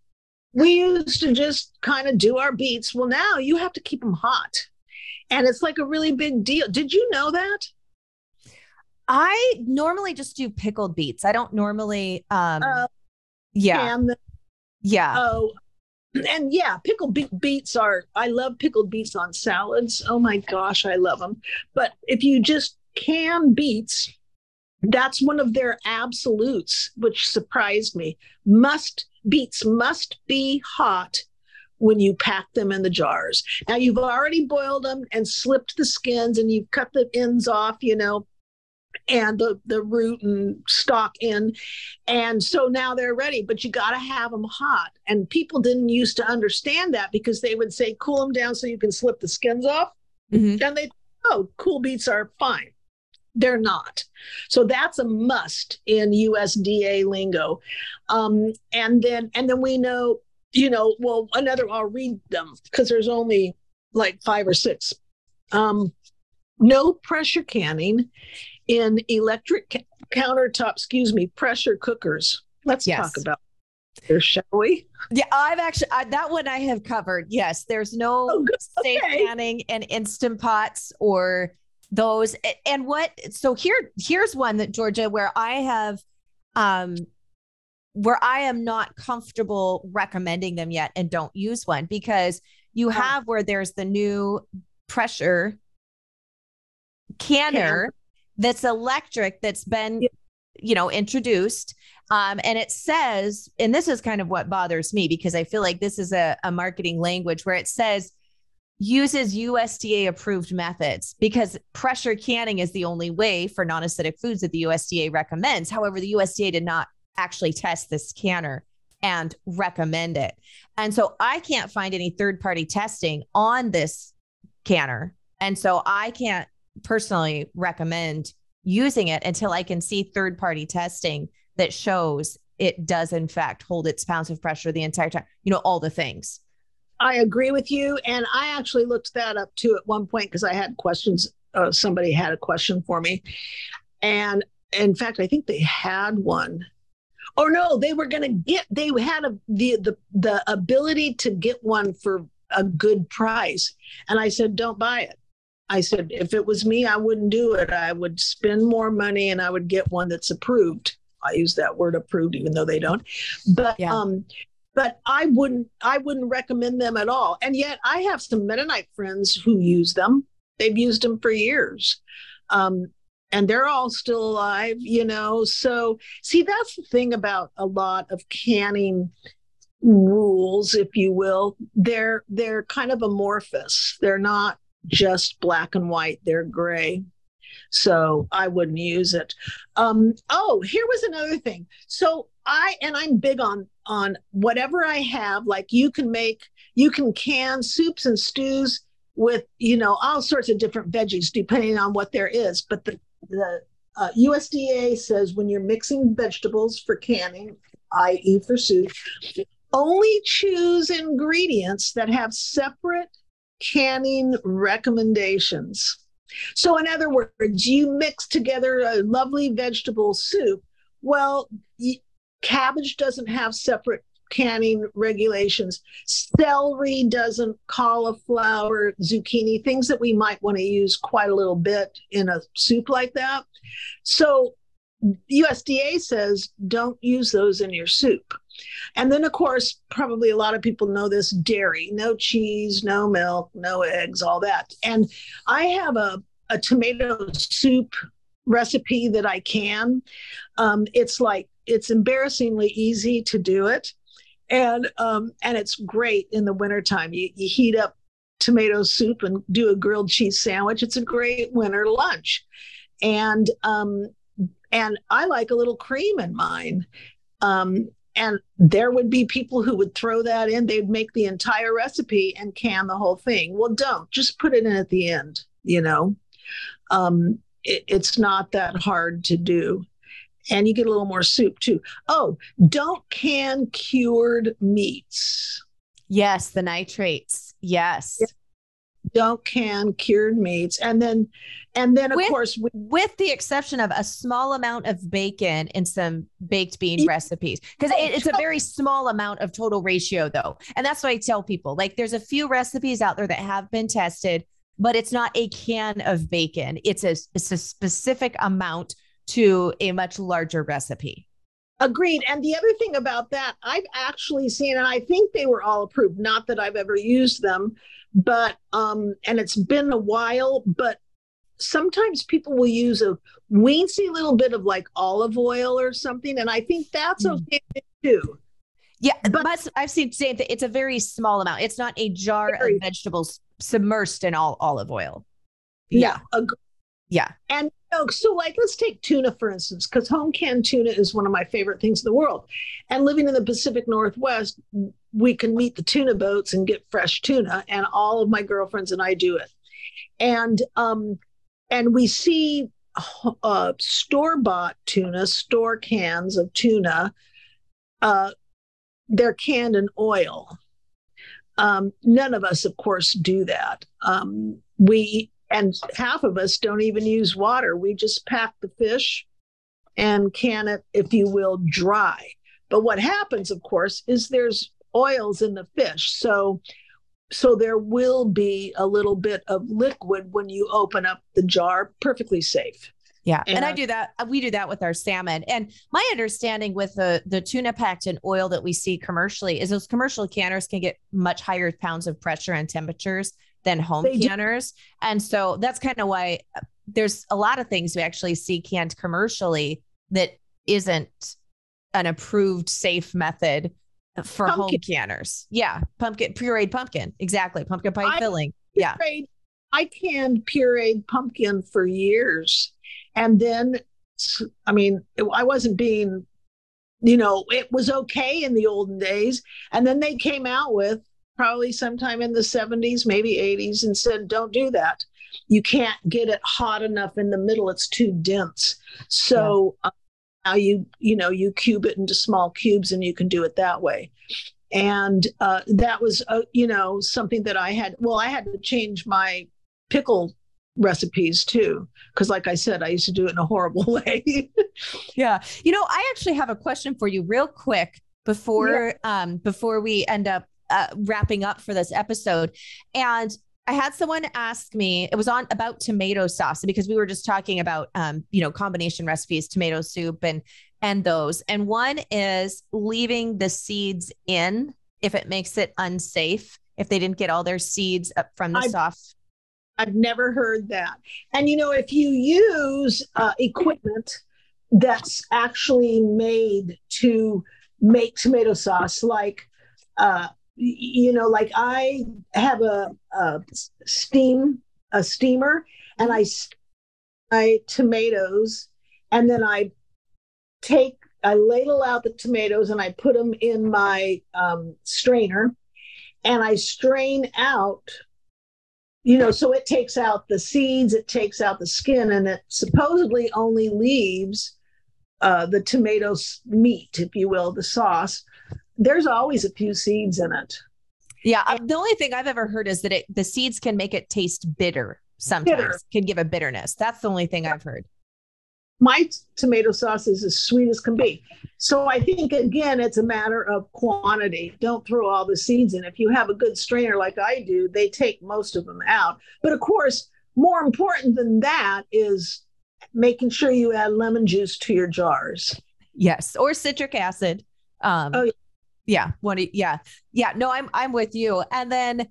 We used to just kind of do our beets. Well, now you have to keep them hot. And it's like a really big deal. Did you know that? I normally just do pickled beets. I don't normally um uh, yeah. Yeah. Oh, and yeah, pickled be- beets are, I love pickled beets on salads. Oh my gosh, I love them. But if you just can beets, that's one of their absolutes, which surprised me. Must, beets must be hot when you pack them in the jars. Now you've already boiled them and slipped the skins and you've cut the ends off, you know, and the the root and stalk in. And so now they're ready but you got to have them hot. And people didn't used to understand that because they would say cool them down so you can slip the skins off. Mm-hmm. and they oh cool beets are fine. They're not. So that's a must in usda lingo. Um, and then and then we know you know well another i'll read them because there's only like five or six. Um, no pressure canning in electric countertop, excuse me, pressure cookers. Let's yes. talk about there, shall we? Yeah, I've actually I, that one I have covered. Yes, there's no oh, safe okay. canning and instant pots or those. And what? So here, here's one that Georgia, where I have, um, where I am not comfortable recommending them yet, and don't use one because you have where there's the new pressure canner that's electric that's been yeah. you know introduced um, and it says and this is kind of what bothers me because i feel like this is a, a marketing language where it says uses USDA approved methods because pressure canning is the only way for non acidic foods that the USDA recommends. However, the USDA did not actually test this canner and recommend it. And so I can't find any third party testing on this canner. And so I can't personally recommend using it until I can see third party testing that shows it does, in fact, hold its pounds of pressure the entire time, you know, all the things. I agree with you. And I actually looked that up too at one point because I had questions. Uh, somebody had a question for me. And in fact, I think they had one. Or no, they were going to get, they had a, the, the, the ability to get one for a good price. And I said, don't buy it. I said, if it was me, I wouldn't do it. I would spend more money and I would get one that's approved. I use that word approved, even though they don't. But yeah. um, but I wouldn't I wouldn't recommend them at all. And yet I have some Mennonite friends who use them. They've used them for years. Um, and they're all still alive, you know. So see, that's the thing about a lot of canning rules, if you will. They're they're kind of amorphous. They're not just black and white, they're gray. So I wouldn't use it. Um, oh, here was another thing. So I and I'm big on on whatever I have. Like you can make, you can can soups and stews with you know all sorts of different veggies depending on what there is. But the the uh, USDA says when you're mixing vegetables for canning, i.e., for soup, only choose ingredients that have separate canning recommendations. So, in other words, you mix together a lovely vegetable soup. Well, cabbage doesn't have separate canning regulations. Celery doesn't, cauliflower, zucchini, things that we might want to use quite a little bit in a soup like that. So, USDA says don't use those in your soup. And then, of course, probably a lot of people know this dairy, no cheese, no milk, no eggs, all that. And I have a, a tomato soup recipe that I can. Um, it's like, it's embarrassingly easy to do it. And um, and it's great in the wintertime. You, you heat up tomato soup and do a grilled cheese sandwich. It's a great winter lunch. And um, and I like a little cream in mine. Um, and there would be people who would throw that in. They'd make the entire recipe and can the whole thing. Well, don't just put it in at the end, you know. Um, it, it's not that hard to do. And you get a little more soup too. Oh, don't can cured meats. Yes, the nitrates. Yes don't can cured meats and then and then of with, course we, with the exception of a small amount of bacon in some baked bean yeah. recipes because it, it's a very small amount of total ratio though and that's what i tell people like there's a few recipes out there that have been tested but it's not a can of bacon it's a it's a specific amount to a much larger recipe Agreed. And the other thing about that, I've actually seen, and I think they were all approved, not that I've ever used them, but um and it's been a while but sometimes people will use a weensy little bit of like olive oil or something and i think that's mm. okay too yeah but i've seen same thing it's a very small amount it's not a jar very, of vegetables submersed in all olive oil yeah yeah, yeah. and so like let's take tuna for instance, because home canned tuna is one of my favorite things in the world. And living in the Pacific Northwest, we can meet the tuna boats and get fresh tuna, and all of my girlfriends and I do it. And um, and we see uh, store bought tuna, store cans of tuna. Uh, they're canned in oil. Um, none of us, of course, do that. Um, we and half of us don't even use water. We just pack the fish and can it, if you will, dry. But what happens, of course, is there's oils in the fish. So so there will be a little bit of liquid when you open up the jar, perfectly safe. Yeah, and, and I do that. We do that with our salmon. And my understanding with the the tuna packed in oil that we see commercially is those commercial canners can get much higher pounds of pressure and temperatures than home they canners. Do. And so that's kind of why uh, there's a lot of things we actually see canned commercially that isn't an approved safe method for pumpkin. home canners. Yeah, pumpkin pureed pumpkin. Exactly. Pumpkin pie I, filling. yeah. I canned pureed pumpkin for years. And then, I mean, I wasn't being, you know, it was okay in the olden days. And then they came out with probably sometime in the 70s, maybe 80s, and said, don't do that. You can't get it hot enough in the middle. It's too dense. So yeah. Uh, now you, you know, you cube it into small cubes and you can do it that way. And uh, that was uh, you know something that i had well i had to change my pickle recipes too because like i said i used to do it in a horrible way. Yeah. You know i actually have a question for you real quick before yeah. um before we end up uh, wrapping up for this episode. And I had someone ask me, it was on about tomato sauce because we were just talking about um, you know, combination recipes, tomato soup and and those. And one is leaving the seeds in if it makes it unsafe, if they didn't get all their seeds up from the I've, soft. I've never heard that. And you know, if you use uh, equipment that's actually made to make tomato sauce, like, uh, you know, like I have a, a steam, a steamer, and I, I tomatoes, and then I take I ladle out the tomatoes and I put them in my um, strainer and I strain out, you know, so it takes out the seeds, it takes out the skin, and it supposedly only leaves uh, the tomato meat, if you will, the sauce. There's always a few seeds in it. Yeah, the only thing I've ever heard is that it the seeds can make it taste bitter. Sometimes bitter. can give a bitterness. That's the only thing I've heard my tomato sauce is as sweet as can be. So I think again, it's a matter of quantity. Don't throw all the seeds in. If you have a good strainer like I do, they take most of them out. But of course, more important than that is making sure you add lemon juice to your jars. Yes, or citric acid. Um, oh, yeah. Yeah. What? Yeah, yeah. No, I'm I'm with you. And then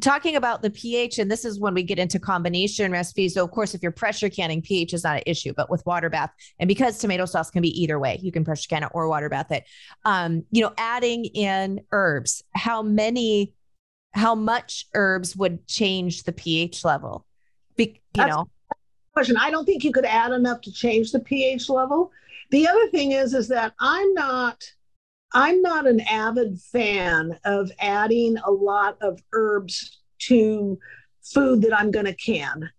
talking about the pH, and this is when we get into combination recipes. So, of course, if you're pressure canning, pH is not an issue, but with water bath, and because tomato sauce can be either way, you can pressure can it or water bath it. Um, you know, adding in herbs, how many, how much herbs would change the pH level? Be, you know, question. I don't think you could add enough to change the pH level. The other thing is, is that I'm not I'm not an avid fan of adding a lot of herbs to food that I'm going to can.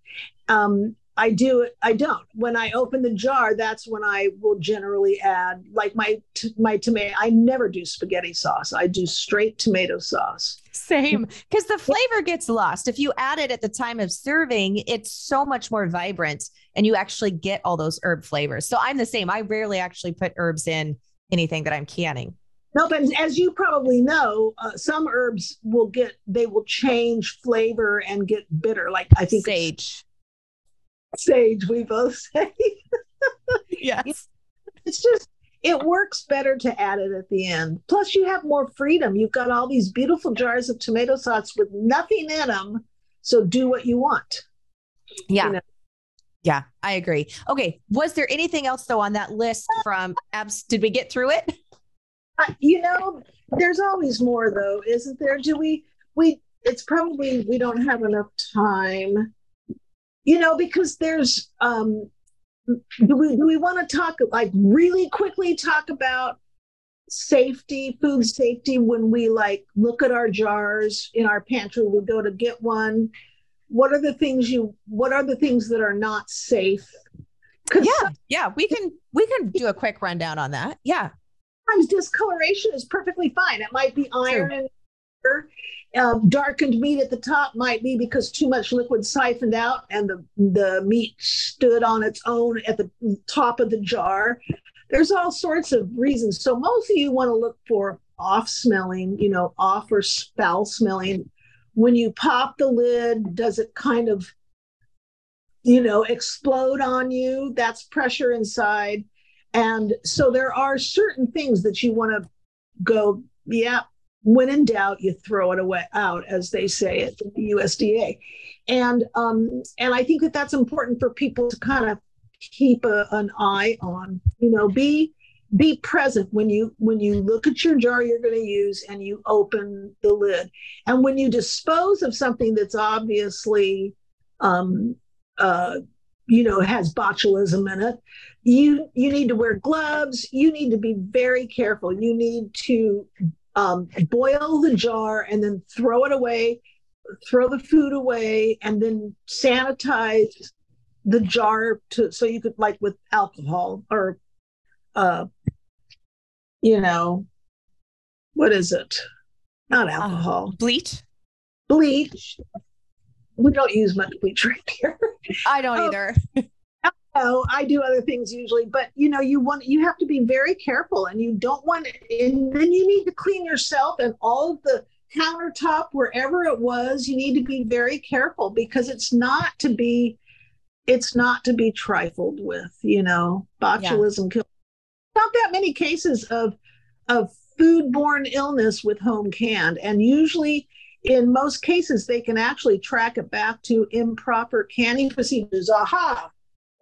Um, I do it. I don't. When I open the jar, that's when I will generally add, like my t- my tomato. I never do spaghetti sauce. I do straight tomato sauce. Same, because the flavor gets lost. If you add it at the time of serving, it's so much more vibrant, and you actually get all those herb flavors. So I'm the same. I rarely actually put herbs in anything that I'm canning. No, but as you probably know, uh, some herbs will get they will change flavor and get bitter. Like I think sage. Sage, we both say. yes. It's just it works better to add it at the end. Plus, you have more freedom. You've got all these beautiful jars of tomato sauce with nothing in them. So do what you want. Yeah. You know? Yeah, I agree. Okay. Was there anything else though on that list from abs? Did we get through it? you know, there's always more though, isn't there? Do we we it's probably we don't have enough time. You know, because there's um do we do we want to talk like really quickly talk about safety, food safety when we like look at our jars in our pantry, we go to get one. What are the things you what are the things that are not safe? Yeah, yeah, we can we can do a quick rundown on that. Yeah sometimes discoloration is perfectly fine. It might be iron and um, darkened meat at the top might be because too much liquid siphoned out and the, the meat stood on its own at the top of the jar. There's all sorts of reasons. So most of you want to look for off smelling, you know, off or foul smelling. When you pop the lid, does it kind of, you know, explode on you? That's pressure inside. And so there are certain things that you want to go, yeah, when in doubt, you throw it away out, as they say at the USDA. And um, and I think that that's important for people to kind of keep a, an eye on. You know, be be present. When you when you look at your jar you're going to use and you open the lid. And when you dispose of something that's obviously um uh you know has botulism in it you you need to wear gloves. You need to be very careful. You need to um, boil the jar and then throw it away throw the food away and then sanitize the jar to so you could like with alcohol or uh you know what is it? Not uh, alcohol. uh, bleach? Bleach. We don't use much bleach right here. I don't um, either. No, I do other things usually, but you know, you want you have to be very careful, and you don't want, it and then you need to clean yourself and all of the countertop wherever it was. You need to be very careful because it's not to be it's not to be trifled with, you know, botulism yeah. Not that many cases of of foodborne illness with home canned. And usually in most cases they can actually track it back to improper canning procedures. Aha!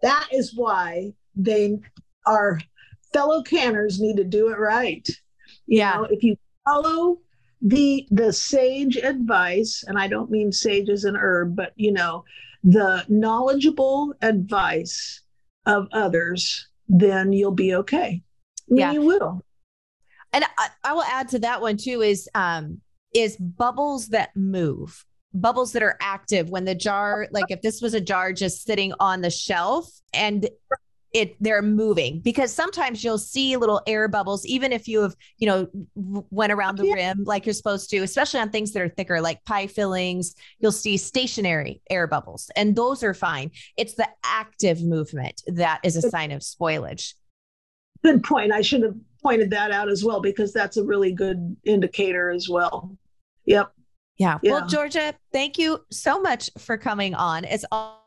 That is why they our fellow canners need to do it right. You yeah. Know, if you follow the the sage advice, and I don't mean sage as an herb, but you know, the knowledgeable advice of others, then you'll be okay. Yeah. you will. And I, I, will add to that one too is um is bubbles that move bubbles that are active when the jar like if this was a jar just sitting on the shelf and it they're moving because sometimes you'll see little air bubbles even if you have you know went around the rim like you're supposed to especially on things that are thicker like pie fillings you'll see stationary air bubbles and those are fine it's the active movement that is a sign of spoilage good point i should have pointed that out as well because that's a really good indicator as well yep yeah. yeah. Well, Georgia, thank you so much for coming on. It's all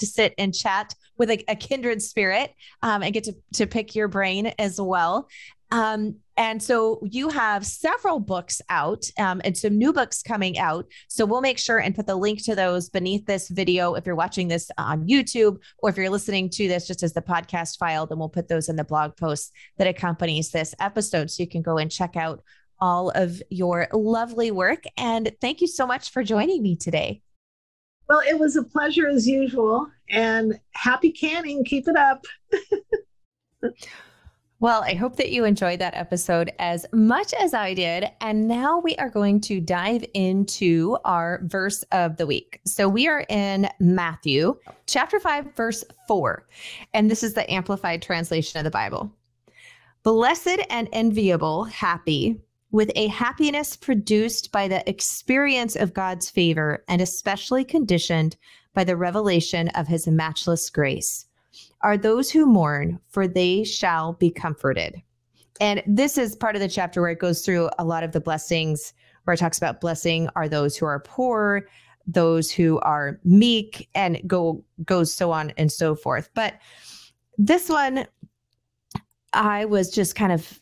to sit and chat with a, a kindred spirit um, and get to, to pick your brain as well. Um, and so you have several books out um, and some new books coming out. So we'll make sure and put the link to those beneath this video. If you're watching this on YouTube or if you're listening to this just as the podcast file, then we'll put those in the blog post that accompanies this episode. So you can go and check out all of your lovely work. And thank you so much for joining me today. Well, it was a pleasure as usual. And happy canning. Keep it up. Well, I hope that you enjoyed that episode as much as I did. And now we are going to dive into our verse of the week. So we are in Matthew chapter 5, verse 4. And this is the amplified translation of the Bible. Blessed and enviable, happy, with a happiness produced by the experience of God's favor and especially conditioned by the revelation of his matchless grace, are those who mourn, for they shall be comforted. And this is part of the chapter where it goes through a lot of the blessings, where it talks about blessing are those who are poor, those who are meek, and go goes so on and so forth. But this one, I was just kind of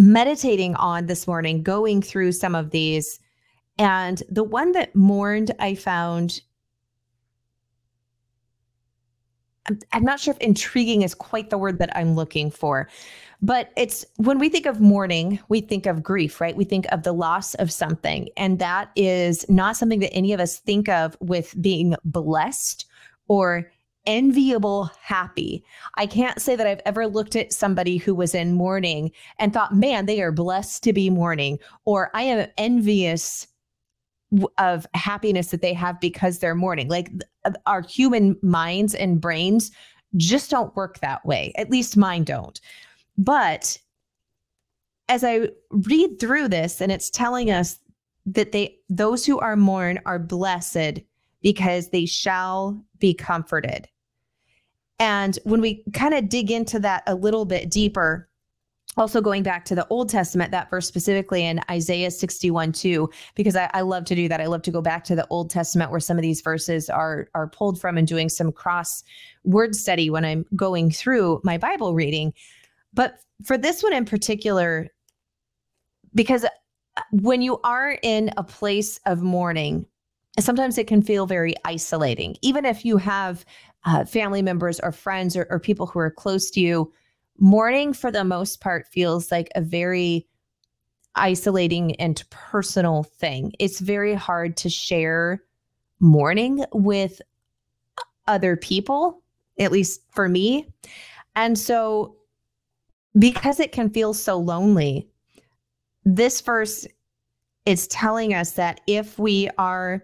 meditating on this morning, going through some of these. And the one that mourned, I found, I'm, I'm not sure if intriguing is quite the word that I'm looking for, but it's when we think of mourning, we think of grief, right? We think of the loss of something. And that is not something that any of us think of with being blessed or enviable happy. I can't say that I've ever looked at somebody who was in mourning and thought, man, they are blessed to be mourning, or I am envious of happiness that they have because they're mourning. Like uh, our human minds and brains just don't work that way. At least mine don't. But as I read through this and it's telling us that they those who are mourn are blessed because they shall be comforted. And when we kind of dig into that a little bit deeper, also going back to the Old Testament, that verse specifically in Isaiah 61 2, because I, I, love to do that. I love to go back to the Old Testament where some of these verses are are pulled from and doing some cross word study when I'm going through my Bible reading. But for this one in particular, because uh, when you are in a place of mourning, sometimes it can feel very isolating. Even if you have uh, family members or friends or, or people who are close to you, mourning for the most part feels like a very isolating and personal thing. It's very hard to share mourning with other people, at least for me. And so, because it can feel so lonely, this verse is telling us that if we are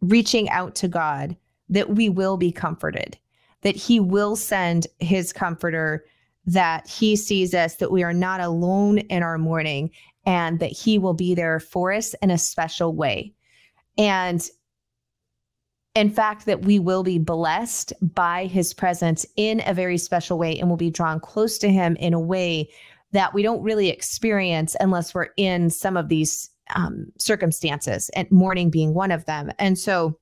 reaching out to God, that we will be comforted, that He will send His comforter, that He sees us, that we are not alone in our mourning, and that He will be there for us in a special way. And in fact, that we will be blessed by His presence in a very special way and will be drawn close to Him in a way that we don't really experience unless we're in some of these um, circumstances, and mourning being one of them. And so,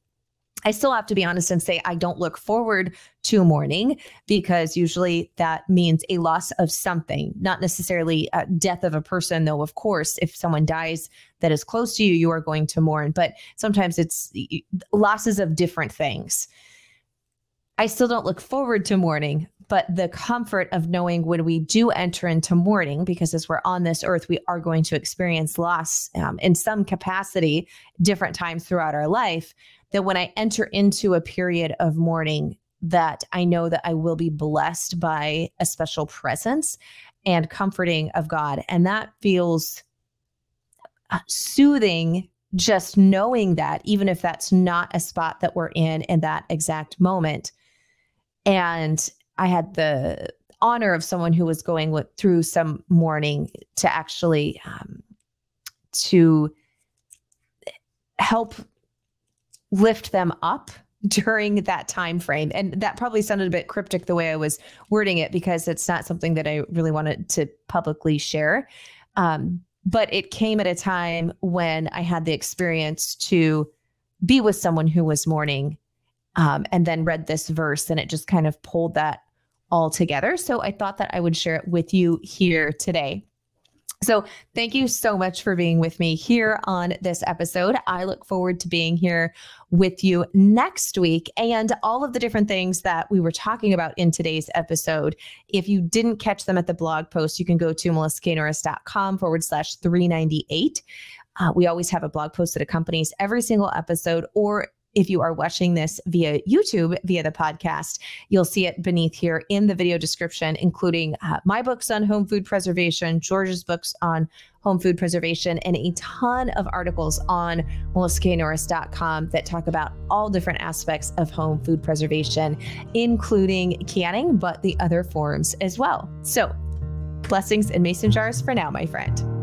I still have to be honest and say I don't look forward to mourning because usually that means a loss of something, not necessarily a death of a person, though, of course, if someone dies that is close to you, you are going to mourn. But sometimes it's losses of different things. I still don't look forward to mourning, but the comfort of knowing when we do enter into mourning, because as we're on this earth, we are going to experience loss um, in some capacity different times throughout our life that when I enter into a period of mourning, that I know that I will be blessed by a special presence and comforting of God. And that feels uh, soothing just knowing that, even if that's not a spot that we're in in that exact moment. And I had the honor of someone who was going with, through some mourning to actually um, to help lift them up during that time frame. And that probably sounded a bit cryptic the way i was wording it because it's not something that i really wanted to publicly share. Um, but it came at a time when i had the experience to be with someone who was mourning um, and then read this verse and it just kind of pulled that all together. So i thought that i would share it with you here today so, thank you so much for being with me here on this episode. I look forward to being here with you next week and all of the different things that we were talking about in today's episode. If you didn't catch them at the blog post, you can go to melissaknorris.com forward slash 398. Uh, we always have a blog post that accompanies every single episode, or if you are watching this via YouTube, via the podcast, you'll see it beneath here in the video description, including uh, my books on home food preservation, Georgia's books on home food preservation, and a ton of articles on melissaknorris.com that talk about all different aspects of home food preservation, including canning, but the other forms as well. So, blessings in mason jars for now, my friend.